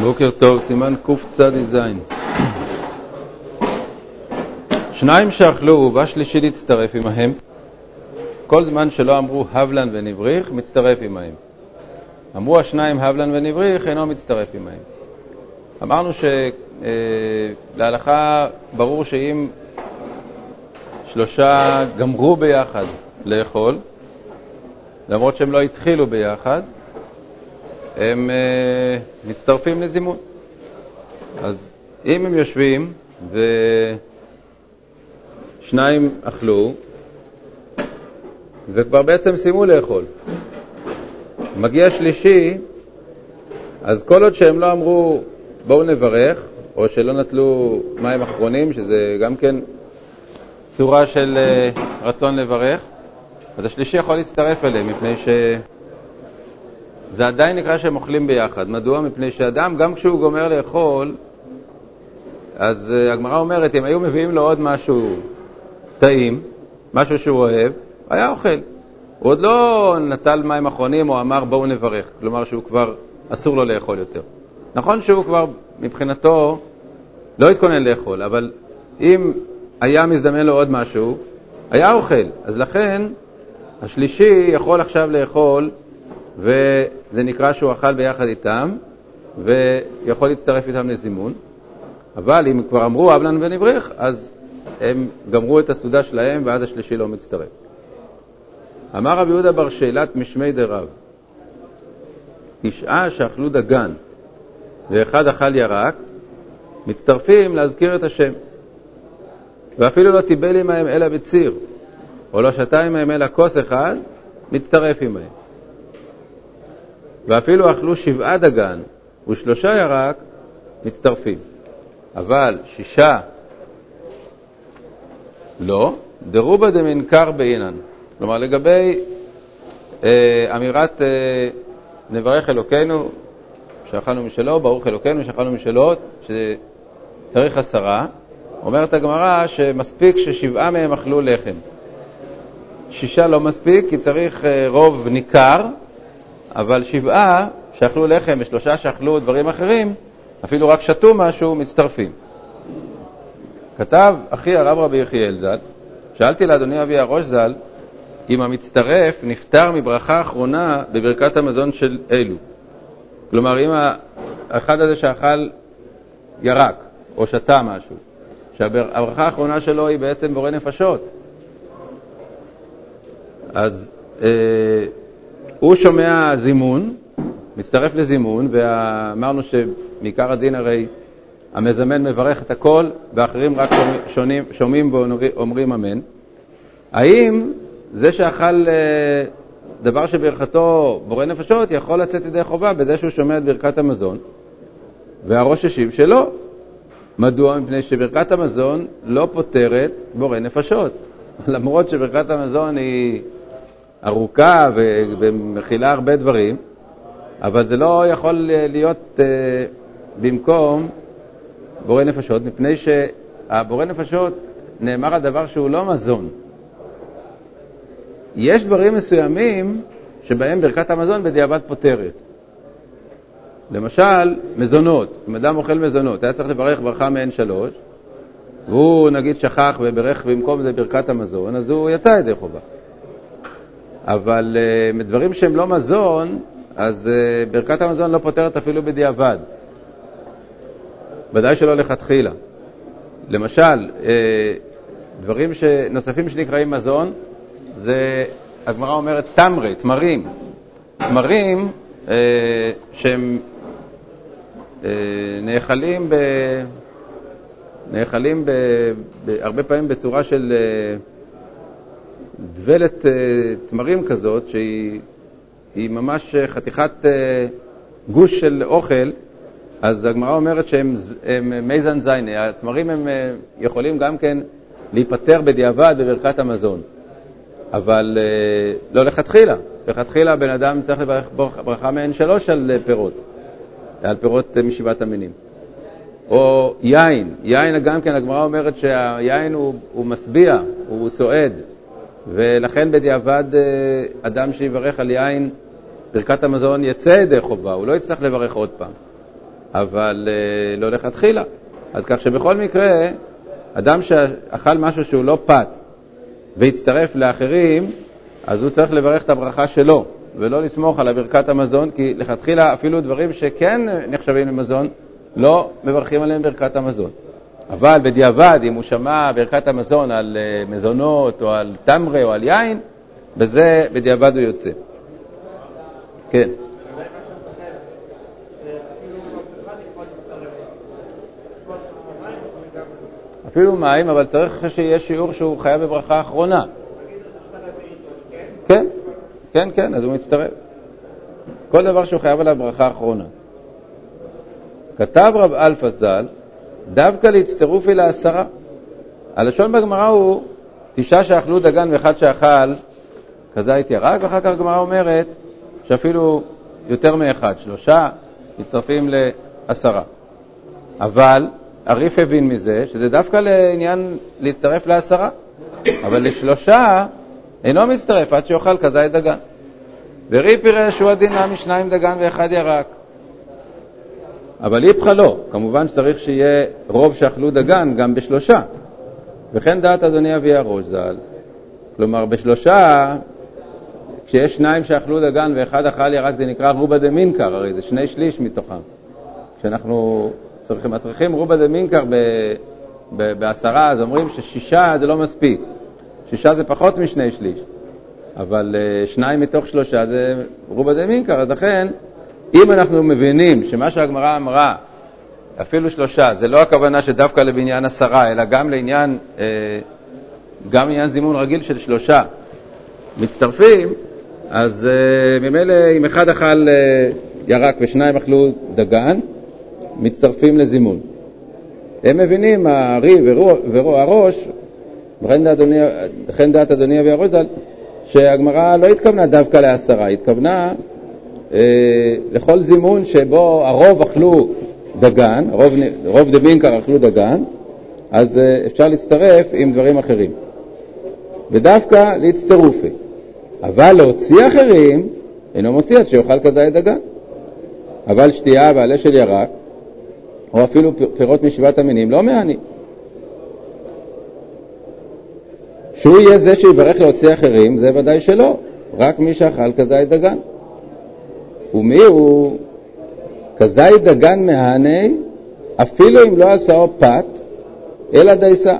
בוקר טוב, סימן קצ"ז. שניים שאכלו ובא שלישי להצטרף עמהם, כל זמן שלא אמרו הבלן ונבריך, מצטרף עמהם. אמרו השניים הבלן ונבריך, אינו מצטרף עמהם. אמרנו שלהלכה ברור שאם שלושה גמרו ביחד לאכול, למרות שהם לא התחילו ביחד, הם uh, מצטרפים לזימון. אז אם הם יושבים ושניים אכלו, וכבר בעצם סיימו לאכול, מגיע שלישי, אז כל עוד שהם לא אמרו בואו נברך, או שלא נטלו מים אחרונים, שזה גם כן צורה של uh, רצון לברך, אז השלישי יכול להצטרף אליהם, מפני ש... זה עדיין נקרא שהם אוכלים ביחד. מדוע? מפני שאדם, גם כשהוא גומר לאכול, אז uh, הגמרא אומרת, אם היו מביאים לו עוד משהו טעים, משהו שהוא אוהב, היה אוכל. הוא עוד לא נטל מים אחרונים או אמר בואו נברך, כלומר שהוא כבר אסור לו לאכול יותר. נכון שהוא כבר מבחינתו לא התכונן לאכול, אבל אם היה מזדמן לו עוד משהו, היה אוכל. אז לכן השלישי יכול עכשיו לאכול וזה נקרא שהוא אכל ביחד איתם, ויכול להצטרף איתם לזימון. אבל אם כבר אמרו אבלן ונבריך, אז הם גמרו את הסעודה שלהם, ואז השלישי לא מצטרף. אמר רבי יהודה בר שאלת משמי דרב, תשעה שאכלו דגן ואחד אכל ירק, מצטרפים להזכיר את השם. ואפילו לא טיבל עמהם אלא בציר, או לא שתה עמהם אלא כוס אחד, מצטרף עמהם. ואפילו אכלו שבעה דגן ושלושה ירק, מצטרפים. אבל שישה לא, דרובה דמנקר בעינן. כלומר, לגבי אה, אמירת אה, נברך אלוקינו, שאכלנו משלו, ברוך אלוקינו, שאכלנו משלו, שצריך עשרה, אומרת הגמרא שמספיק ששבעה מהם אכלו לחם. שישה לא מספיק, כי צריך אה, רוב ניכר, אבל שבעה שאכלו לחם ושלושה שאכלו דברים אחרים, אפילו רק שתו משהו, מצטרפים. כתב אחי הרב רבי יחיאל ז"ל, שאלתי לאדוני אבי הראש ז"ל, אם המצטרף נפטר מברכה אחרונה בברכת המזון של אלו. כלומר, אם האחד הזה שאכל ירק או שתה משהו, שהברכה האחרונה שלו היא בעצם בורא נפשות, אז אה, הוא שומע זימון, מצטרף לזימון, ואמרנו שמעיקר הדין הרי המזמן מברך את הכל, ואחרים רק שומעים, שומעים ואומרים אמן. האם זה שאכל אה, דבר שברכתו בורא נפשות יכול לצאת ידי חובה בזה שהוא שומע את ברכת המזון? והראש השיב שלא. מדוע? מפני שברכת המזון לא פותרת בורא נפשות. למרות שברכת המזון היא ארוכה ומכילה הרבה דברים, אבל זה לא יכול להיות uh, במקום בורא נפשות, מפני שהבורא נפשות נאמר על דבר שהוא לא מזון. יש דברים מסוימים שבהם ברכת המזון בדיעבד פותרת. למשל, מזונות. אם אדם אוכל מזונות, היה צריך לברך ברכה מעין שלוש, והוא נגיד שכח וברך במקום זה ברכת המזון, אז הוא יצא ידי חובה. אבל uh, דברים שהם לא מזון, אז uh, ברכת המזון לא פותרת אפילו בדיעבד. ודאי שלא לכתחילה. למשל, uh, דברים נוספים שנקראים מזון, זה, הגמרא אומרת תמרה, תמרים. תמרים uh, שהם uh, נאכלים, ב, נאכלים ב, ב, הרבה פעמים בצורה של... Uh, דבלת אה, תמרים כזאת, שהיא ממש אה, חתיכת אה, גוש של אוכל, אז הגמרא אומרת שהם מייזן זייני, התמרים הם יכולים גם כן להיפטר בדיעבד בברכת המזון, אבל לא לכתחילה. לכתחילה בן אדם צריך לברך ברכה מעין שלוש על פירות, על פירות משבעת המינים. או יין, יין גם כן, הגמרא אומרת שהיין הוא, הוא משביע, הוא סועד, ולכן בדיעבד אה, אדם שיברך על יין ברכת המזון יצא ידי חובה, הוא לא יצטרך לברך עוד פעם. אבל אה, לא לכתחילה. אז כך שבכל מקרה, אדם שאכל משהו שהוא לא פת והצטרף לאחרים, אז הוא צריך לברך את הברכה שלו, ולא לסמוך על ברכת המזון, כי לכתחילה אפילו דברים שכן נחשבים למזון, לא מברכים עליהם ברכת המזון. אבל בדיעבד, אם הוא שמע ברכת המזון על אה, מזונות או על תמרה או על יין, בזה בדיעבד הוא יוצא. כן. אפילו מים, אבל צריך שיהיה שיעור שהוא חייב בברכה אחרונה. כן, כן, כן, אז הוא מצטרף. כל דבר שהוא חייב עליו ברכה אחרונה. כתב רב אלפס ז"ל, דווקא להצטרף אל העשרה. הלשון בגמרא הוא תשעה שאכלו דגן ואחד שאכל כזית ירק, ואחר כך הגמרא אומרת שאפילו יותר מאחד, שלושה מצטרפים לעשרה. אבל הרי"ף הבין מזה שזה דווקא לעניין להצטרף לעשרה, אבל לשלושה אינו מצטרף עד שיאכל כזית דגן. וריף יראה שהוא הדין משניים דגן ואחד ירק. אבל איפכא לא, כמובן שצריך שיהיה רוב שאכלו דגן גם בשלושה. וכן דעת אדוני אבי הראש ז"ל. כלומר, בשלושה, כשיש שניים שאכלו דגן ואחד אכל ירק, זה נקרא רובה דמינקר, הרי זה שני שליש מתוכם. כשאנחנו צריכים, צריכים רובה דמינקר בעשרה, אז אומרים ששישה זה לא מספיק. שישה זה פחות משני שליש. אבל uh, שניים מתוך שלושה זה רובה דמינקר, אז לכן אם אנחנו מבינים שמה שהגמרא אמרה, אפילו שלושה, זה לא הכוונה שדווקא לבניין עשרה, אלא גם לעניין, אה, גם לעניין זימון רגיל של שלושה מצטרפים, אז אה, ממילא אם אחד אכל אה, ירק ושניים אכלו דגן, מצטרפים לזימון. הם מבינים, הארי ורוע הראש, וכן דעת אדוני אבי הראש שהגמרא לא התכוונה דווקא לעשרה, התכוונה לכל זימון שבו הרוב אכלו דגן, רוב, רוב דמינקר אכלו דגן, אז אה, אפשר להצטרף עם דברים אחרים. ודווקא להצטרופי. אבל להוציא אחרים, אינו מוציא עד שיאכל כזית דגן. אבל שתייה ועלה של ירק, או אפילו פירות משבעת המינים, לא מעני. שהוא יהיה זה שיברך להוציא אחרים, זה ודאי שלא, רק מי שאכל כזית דגן. ומי הוא? כזית דגן מהני, אפילו אם לא עשאו פת, אלא דייסה.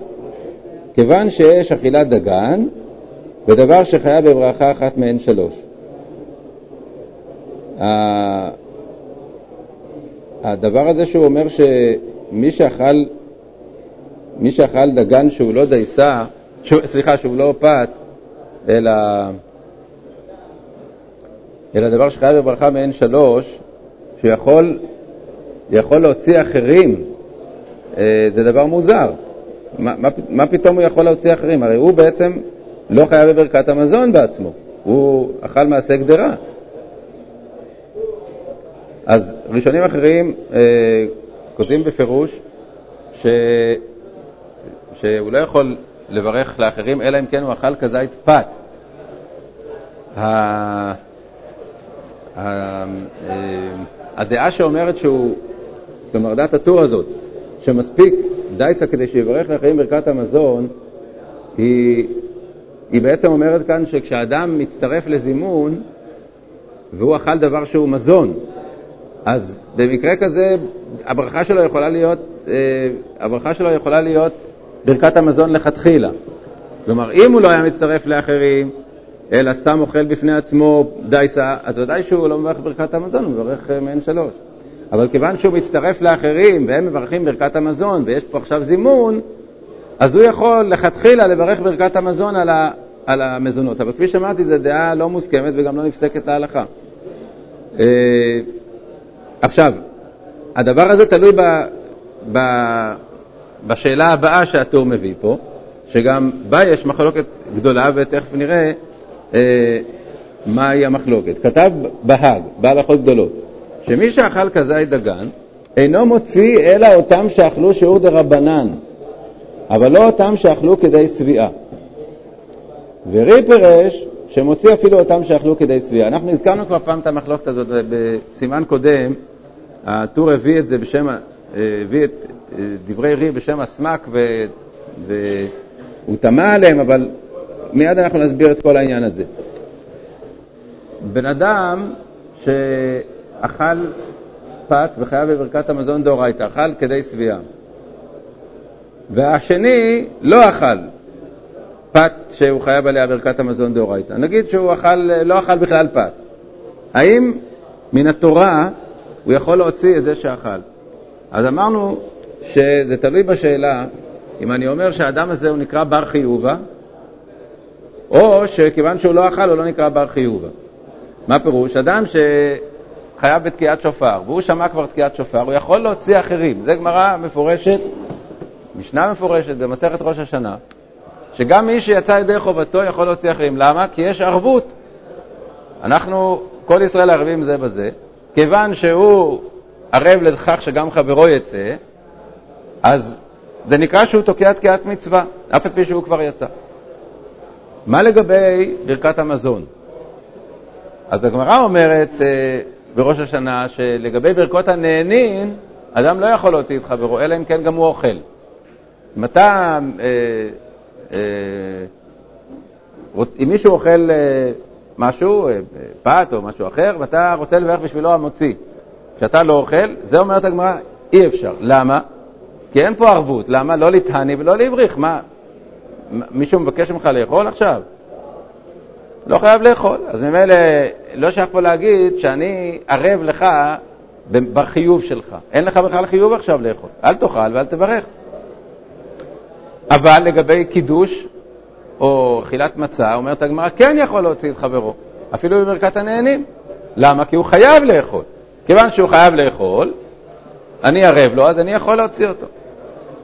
כיוון שיש אכילת דגן, ודבר שחייב בברכה אחת מהן שלוש. הדבר הזה שהוא אומר שמי שאכל, מי שאכל דגן שהוא לא דייסה, סליחה, שהוא לא פת, אלא אלא דבר שחייב בברכה מעין שלוש, שיכול יכול להוציא אחרים, אה, זה דבר מוזר. מה, מה, מה פתאום הוא יכול להוציא אחרים? הרי הוא בעצם לא חייב בברכת המזון בעצמו, הוא אכל מעשה גדרה. אז ראשונים אחרים אה, כותבים בפירוש ש... שהוא לא יכול לברך לאחרים, אלא אם כן הוא אכל כזית פת. אה, הדעה שאומרת שהוא, כלומר דעת הטור הזאת, שמספיק דייסה כדי שיברך לאחרים ברכת המזון, היא, היא בעצם אומרת כאן שכשאדם מצטרף לזימון והוא אכל דבר שהוא מזון, אז במקרה כזה הברכה שלו יכולה להיות, אה, הברכה שלו יכולה להיות ברכת המזון לכתחילה. כלומר, אם הוא לא היה מצטרף לאחרים, אלא סתם אוכל בפני עצמו דייסה, אז ודאי שהוא לא מברך ברכת המזון, הוא מברך אה, מעין שלוש. אבל כיוון שהוא מצטרף לאחרים והם מברכים ברכת המזון ויש פה עכשיו זימון, אז הוא יכול לכתחילה לברך ברכת המזון על, ה, על המזונות. אבל כפי שאמרתי, זו דעה לא מוסכמת וגם לא נפסקת להלכה. אה, עכשיו, הדבר הזה תלוי ב, ב, בשאלה הבאה שהטור מביא פה, שגם בה יש מחלוקת גדולה, ותכף נראה אה, מהי המחלוקת. כתב בהאג, בהלכות גדולות, שמי שאכל כזית דגן, אינו מוציא אלא אותם שאכלו שיעור דה רבנן, אבל לא אותם שאכלו כדי שביעה. ורי פירש שמוציא אפילו אותם שאכלו כדי שביעה. אנחנו הזכרנו כבר פעם את המחלוקת הזאת בסימן קודם, הטור הביא את זה בשם, הביא את דברי רי בשם הסמק והוא תמה עליהם, אבל מיד אנחנו נסביר את כל העניין הזה. בן אדם שאכל פת וחייב בברכת המזון דאורייתא, אכל כדי שביעה. והשני לא אכל פת שהוא חייב עליה ברכת המזון דאורייתא. נגיד שהוא אכל, לא אכל בכלל פת. האם מן התורה הוא יכול להוציא את זה שאכל? אז אמרנו שזה תלוי בשאלה אם אני אומר שהאדם הזה הוא נקרא בר חיובה, או שכיוון שהוא לא אכל הוא לא נקרא בר חיובה. מה פירוש? אדם שחייב בתקיעת שופר, והוא שמע כבר תקיעת שופר, הוא יכול להוציא אחרים. זו גמרא מפורשת, משנה מפורשת במסכת ראש השנה, שגם מי שיצא ידי חובתו יכול להוציא אחרים. למה? כי יש ערבות. אנחנו, כל ישראל ערבים זה בזה, כיוון שהוא ערב לכך שגם חברו יצא, אז זה נקרא שהוא תוקע תקיעת מצווה, אף על פי שהוא כבר יצא. מה לגבי ברכת המזון? אז הגמרא אומרת אה, בראש השנה שלגבי ברכות הנהנין, אדם לא יכול להוציא את חברו, אלא אם כן גם הוא אוכל. אם אתה, אה, אה, אם מישהו אוכל אה, משהו, אה, פת או משהו אחר, ואתה רוצה לברך בשבילו המוציא, כשאתה לא אוכל, זה אומרת הגמרא, אי אפשר. למה? כי אין פה ערבות. למה? לא לטהני ולא להבריך. מה, מישהו מבקש ממך לאכול עכשיו? לא חייב לאכול. אז ממילא לא שייך פה להגיד שאני ערב לך בחיוב שלך. אין לך בכלל חיוב עכשיו לאכול. אל תאכל ואל תברך. אבל לגבי קידוש או אכילת מצה, אומרת הגמרא, כן יכול להוציא את חברו, אפילו בברכת הנהנים. למה? כי הוא חייב לאכול. כיוון שהוא חייב לאכול, אני ערב לו, אז אני יכול להוציא אותו.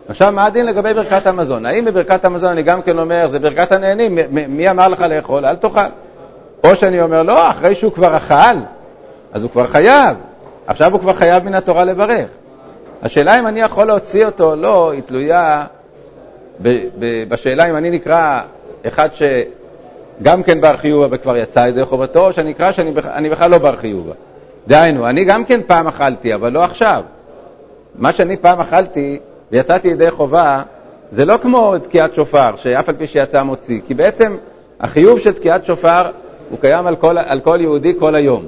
עכשיו, מה הדין לגבי ברכת המזון? האם בברכת המזון אני גם כן אומר, זה ברכת הנהנים, מי אמר לך לאכול? אל תאכל. או שאני אומר, לא, אחרי שהוא כבר אכל, אז הוא כבר חייב. עכשיו הוא כבר חייב מן התורה לברך. השאלה אם אני יכול להוציא אותו או לא, היא תלויה בשאלה אם אני נקרא אחד שגם כן בר חיובה וכבר יצא ידי חובתו, או שאני נקרא שאני בכלל לא בר חיובה. דהיינו, אני גם כן פעם אכלתי, אבל לא עכשיו. מה שאני פעם אכלתי ויצאתי ידי חובה, זה לא כמו תקיעת שופר, שאף על פי שיצא מוציא, כי בעצם החיוב של תקיעת שופר הוא קיים על כל, על כל יהודי כל היום.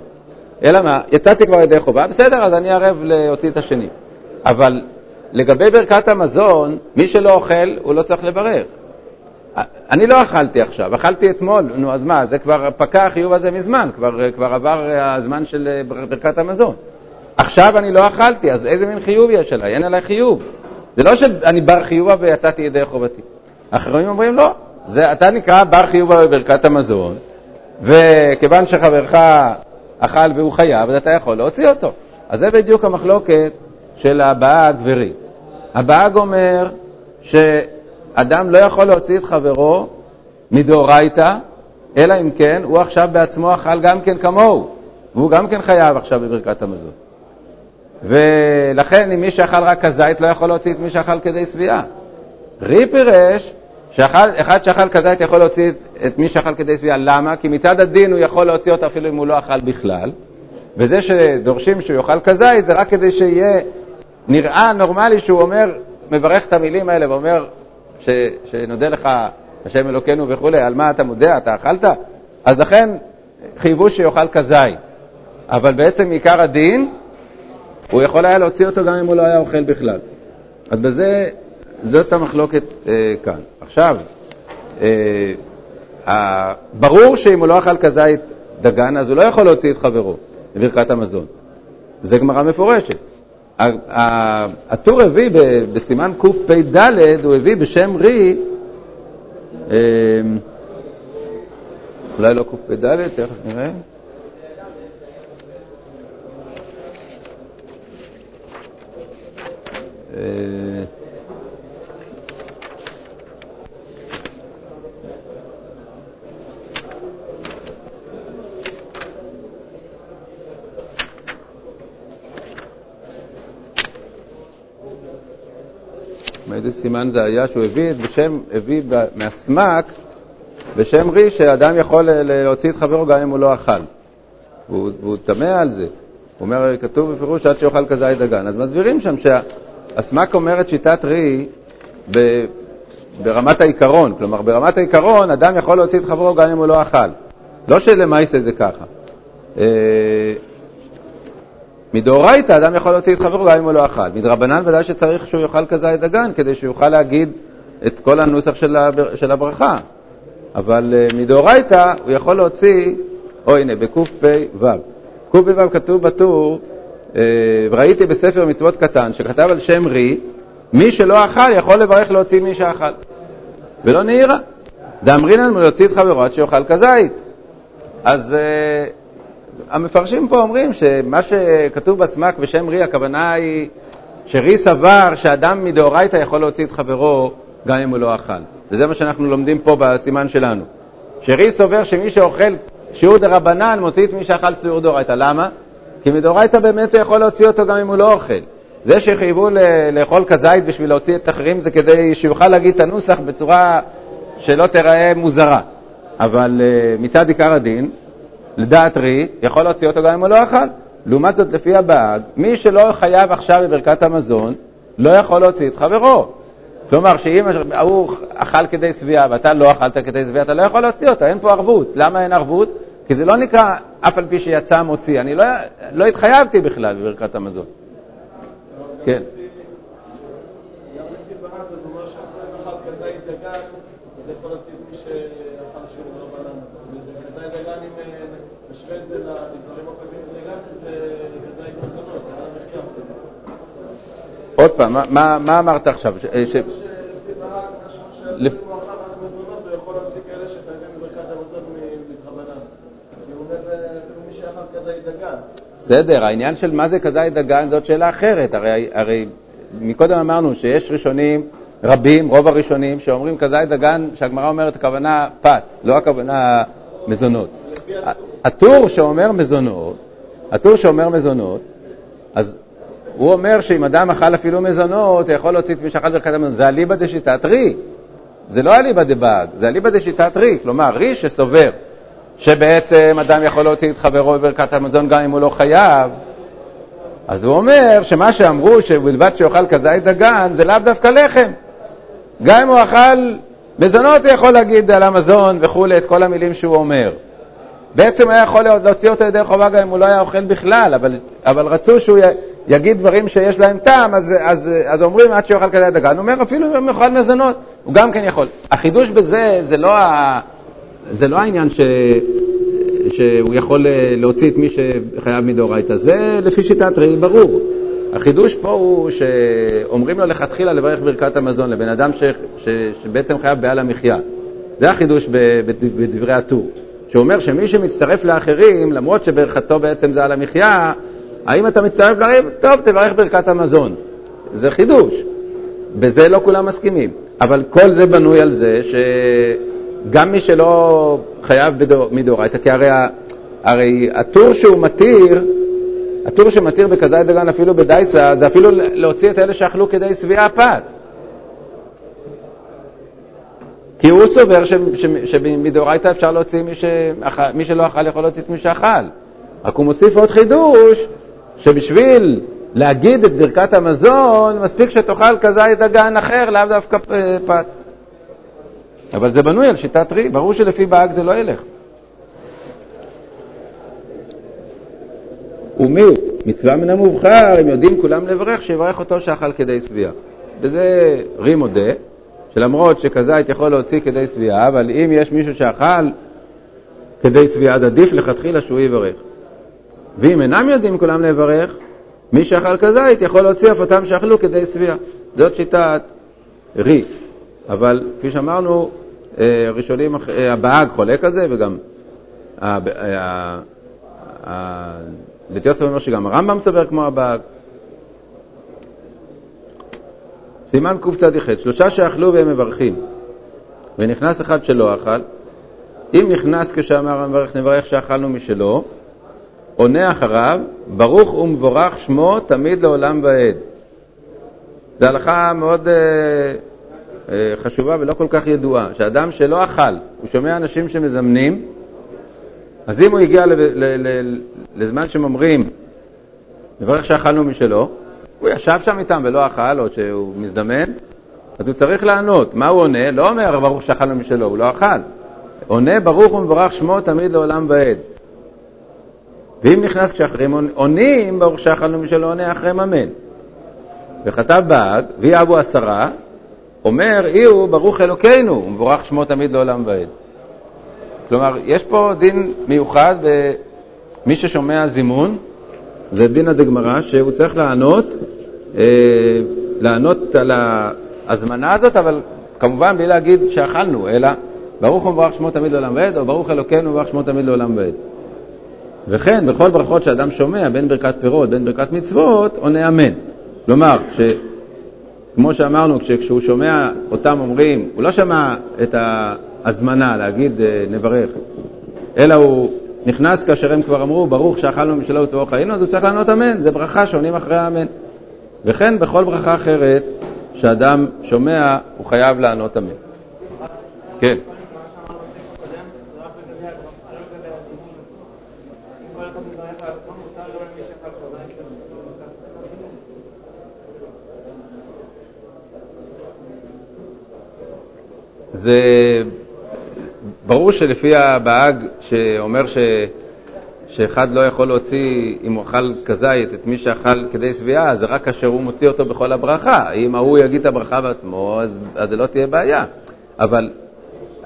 אלא מה, יצאתי כבר ידי חובה, בסדר, אז אני ערב להוציא את השני. אבל לגבי ברכת המזון, מי שלא אוכל, הוא לא צריך לברך. אני לא אכלתי עכשיו, אכלתי אתמול, נו אז מה, זה כבר פקע החיוב הזה מזמן, כבר, כבר עבר הזמן של ברכת המזון. עכשיו אני לא אכלתי, אז איזה מין חיוב יש עליי? אין עליי חיוב. זה לא שאני בר חיובה ויצאתי ידי חובתי. אחרים אומרים לא, זה, אתה נקרא בר חיובה בברכת המזון, וכיוון שחברך אכל והוא חייב, אז אתה יכול להוציא אותו. אז זה בדיוק המחלוקת של הבאה הגברי. הבאג אומר שאדם לא יכול להוציא את חברו מדאורייתא, אלא אם כן הוא עכשיו בעצמו אכל גם כן כמוהו, והוא גם כן חייב עכשיו בברכת המזון. ולכן אם מי שאכל רק כזית לא יכול להוציא את מי שאכל כדי שביעה. רי פירש שאחד שאכל כזית יכול להוציא את מי שאכל כדי שביעה. למה? כי מצד הדין הוא יכול להוציא אותו אפילו אם הוא לא אכל בכלל. וזה שדורשים שהוא יאכל כזית זה רק כדי שיהיה נראה נורמלי שהוא אומר, מברך את המילים האלה ואומר ש, שנודה לך השם אלוקינו וכולי, על מה אתה מודה? אתה אכלת? אז לכן חייבו שיאכל כזית. אבל בעצם עיקר הדין, הוא יכול היה להוציא אותו גם אם הוא לא היה אוכל בכלל. אז בזה, זאת המחלוקת אה, כאן. עכשיו, אה, ברור שאם הוא לא אכל כזית דגן, אז הוא לא יכול להוציא את חברו לברכת המזון. זה גמרא מפורשת. הטור הביא בסימן קפ"ד, הוא הביא בשם רי, אה, אולי לא קפ"ד, תכף נראה. מאיזה סימן זה היה שהוא הביא בשם, הביא מהסמק בשם רי שאדם יכול להוציא את חברו גם אם הוא לא אכל. והוא, תמה על זה. הוא אומר, כתוב בפירוש עד שיאכל כזית דגן. אז מסבירים שם שהסמ"ק אומרת שיטת רי ב, ברמת העיקרון. כלומר, ברמת העיקרון אדם יכול להוציא את חברו גם אם הוא לא אכל. לא שלמעשה זה ככה. אה, מדאורייתא אדם יכול להוציא את חברו גם אם הוא לא אכל. מדרבנן ודאי שצריך שהוא יאכל כזית דגן, כדי שהוא יוכל להגיד את כל הנוסח של הברכה. אבל uh, מדאורייתא הוא יכול להוציא, או הנה, בקפ"ו. קפ"ו כתוב בטור, ראיתי בספר מצוות קטן, שכתב על שם רי, מי שלא אכל יכול לברך להוציא מי שאכל. ולא נהירה. דאמרינן להוציא את חברו עד שיאכל כזית. אז uh, המפרשים פה אומרים שמה שכתוב בסמ"ק בשם רי, הכוונה היא שרי סבר שאדם מדאורייתא יכול להוציא את חברו גם אם הוא לא אכל. וזה מה שאנחנו לומדים פה בסימן שלנו. שרי סובר שמי שאוכל שיעור דה רבנן מוציא את מי שאכל שיעור דאורייתא. למה? כי מדאורייתא באמת הוא יכול להוציא אותו גם אם הוא לא אוכל. זה שחייבו לאכול כזית בשביל להוציא את האחרים זה כדי שיוכל להגיד את הנוסח בצורה שלא תיראה מוזרה. אבל uh, מצד עיקר הדין, לדעת רי, יכול להוציא אותו גם אם הוא לא אכל. לעומת זאת, לפי הבאג, מי שלא חייב עכשיו בברכת המזון, לא יכול להוציא את חברו. כלומר, שאם ההוא אכל כדי שביעה ואתה לא אכלת כדי שביעה, אתה לא יכול להוציא אותה, אין פה ערבות. למה אין ערבות? כי זה לא נקרא אף על פי שיצא מוציא. אני לא, לא התחייבתי בכלל בברכת המזון. כן. עוד פעם, מה אמרת עכשיו? בסדר, העניין של מה זה כזית דגן זאת שאלה אחרת. הרי, הרי מקודם אמרנו שיש ראשונים רבים, רוב הראשונים, שאומרים כזית דגן, שהגמרא אומרת הכוונה פת, לא הכוונה מזונות. הטור שאומר מזונות, הטור שאומר מזונות, אז הוא אומר שאם אדם אכל אפילו מזונות, הוא יכול להוציא את מי שאכל ברכת המזונות. זה אליבא דשיטת רי. זה לא אליבא דבאג, זה אליבא דשיטת רי. כלומר, רי שסובר שבעצם אדם יכול להוציא את חברו בברכת המזון גם אם הוא לא חייב, אז הוא אומר שמה שאמרו שבלבד שיאכל כזית דגן זה לאו דווקא לחם. גם אם הוא אכל מזונות, הוא יכול להגיד על המזון וכולי את כל המילים שהוא אומר. בעצם היה יכול להוציא אותו ידי חובה גם אם הוא לא היה אוכל בכלל, אבל, אבל רצו שהוא יגיד דברים שיש להם טעם, אז, אז, אז אומרים עד שיאכל כזה דגן. הוא אומר אפילו אם הוא יאכל מזונות, הוא גם כן יכול. החידוש בזה זה לא, ה, זה לא העניין ש, שהוא יכול להוציא את מי שחייב מדאורייתא, זה לפי שיטת ראי ברור. החידוש פה הוא שאומרים לו לכתחילה לברך ברכת המזון לבן אדם ש, ש, שבעצם חייב בעל המחיה. זה החידוש בדברי הטור. שאומר שמי שמצטרף לאחרים, למרות שברכתו בעצם זה על המחיה, האם אתה מצטרף לריב? טוב, תברך ברכת המזון. זה חידוש. בזה לא כולם מסכימים. אבל כל זה בנוי על זה שגם מי שלא חייב מדאורייתא, כי הרי, הרי הטור שהוא מתיר, הטור שמתיר בכזית דגן אפילו בדייסה, זה אפילו להוציא את אלה שאכלו כדי שביעה פת. כי הוא סובר שמדאורייתא אפשר להוציא מי, שאכל, מי שלא אכל יכול להוציא את מי שאכל. רק הוא מוסיף עוד חידוש, שבשביל להגיד את ברכת המזון, מספיק שתאכל כזית דגן אחר, לאו דווקא פת. אבל זה בנוי על שיטת רי, ברור שלפי באג זה לא ילך. ומי? מצווה מן המובחר, הם יודעים כולם לברך, שיברך אותו שאכל כדי שביעה. וזה רי מודה, שלמרות שכזית יכול להוציא כדי שביעה, אבל אם יש מישהו שאכל כדי שביעה, אז עדיף לכתחילה שהוא יברך. ואם אינם יודעים כולם לברך, מי שאכל כזית יכול להוציא אף אותם שאכלו כדי שביעה. זאת שיטת רי. אבל כפי שאמרנו, אה, ראשונים, אה, הבאג חולק על זה, וגם לטיוסף אומר שגם הרמב"ם סובר כמו הבאג. סימן קצ"ח, שלושה שאכלו והם מברכים, ונכנס אחד שלא אכל, אם נכנס כשאמר המברך נברך שאכלנו משלו, עונה אחריו, ברוך ומבורך שמו תמיד לעולם ועד. זו הלכה מאוד אה, אה, חשובה ולא כל כך ידועה, שאדם שלא אכל, הוא שומע אנשים שמזמנים, אז אם הוא הגיע ל, ל, ל, לזמן שהם אומרים מברך שאכלנו משלו, הוא ישב שם איתם ולא אכל, או שהוא מזדמן, אז הוא צריך לענות. מה הוא עונה? לא אומר ברוך שאכלנו משלו, הוא לא אכל. עונה ברוך ומבורך שמו תמיד לעולם ועד. ואם נכנס כשאחרים עונים, ברוך שאכלנו משלו עונה אחריהם אמן. וכתב באג, ויהי אבו עשרה, אומר, אי הוא ברוך אלוקינו, ומבורך שמו תמיד לעולם ועד. כלומר, יש פה דין מיוחד במי ששומע זימון, זה דינא דגמרא, שהוא צריך לענות, אה, לענות על ההזמנה הזאת, אבל כמובן בלי להגיד שאכלנו, אלא ברוך ומבורך שמו תמיד לעולם ועד, או ברוך אלוקינו ומבורך שמו תמיד לעולם ועד. וכן, בכל ברכות שאדם שומע, בין ברכת פירות, בין ברכת מצוות, עונה אמן. כלומר. כמו שאמרנו, כשהוא שומע אותם אומרים, הוא לא שמע את ההזמנה להגיד אה, נברך, אלא הוא נכנס כאשר הם כבר אמרו, ברוך שאכלנו משלו ותבואו חיינו, אז הוא צריך לענות אמן, זה ברכה שעונים אחרי האמן. וכן בכל ברכה אחרת שאדם שומע, הוא חייב לענות אמן. כן. זה ברור שלפי הבהג שאומר ש... שאחד לא יכול להוציא, אם הוא אכל כזית, את מי שאכל כדי שביעה, זה רק כאשר הוא מוציא אותו בכל הברכה. אם ההוא יגיד את הברכה בעצמו, אז, אז זה לא תהיה בעיה. אבל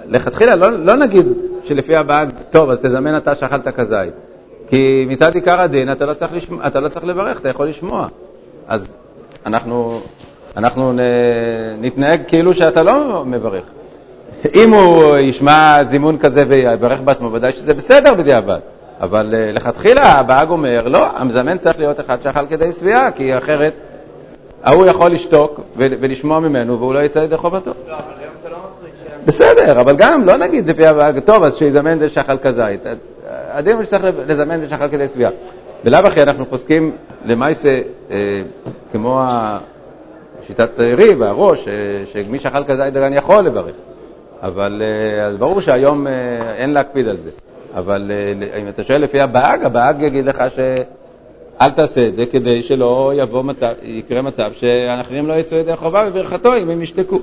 לכתחילה לא, לא נגיד שלפי הבהג, טוב, אז תזמן אתה שאכלת כזית. כי מצד עיקר הדין אתה לא צריך, לשמוע, אתה לא צריך לברך, אתה יכול לשמוע. אז אנחנו, אנחנו נתנהג כאילו שאתה לא מברך. אם הוא ישמע זימון כזה ויברך בעצמו, ודאי שזה בסדר בדיעבד. אבל uh, לכתחילה הבאג אומר, לא, המזמן צריך להיות אחד שאכל כדי שביעה, כי אחרת ההוא יכול לשתוק ולשמוע ממנו והוא לא יצא ידי חובתו. לא, אבל היום אתה לא בסדר, אבל גם, לא נגיד לפי הבאג, טוב, אז שיזמן זה שאכל כזית. הדין הוא שצריך לזמן זה שאכל כדי שביעה. בלאו הכי אנחנו פוסקים למעשה, אה, כמו שיטת ריב, הראש, אה, שמי שאכל כזית דגן יכול לברך. אבל אה, אז ברור שהיום אה, אין להקפיד על זה. אבל אה, אם אתה שואל לפי הבאג, הבאג יגיד לך שאל תעשה את זה כדי שלא יבוא מצב, יקרה מצב שאחרים לא יצאו ידי החובה בברכתו אם הם ישתקו.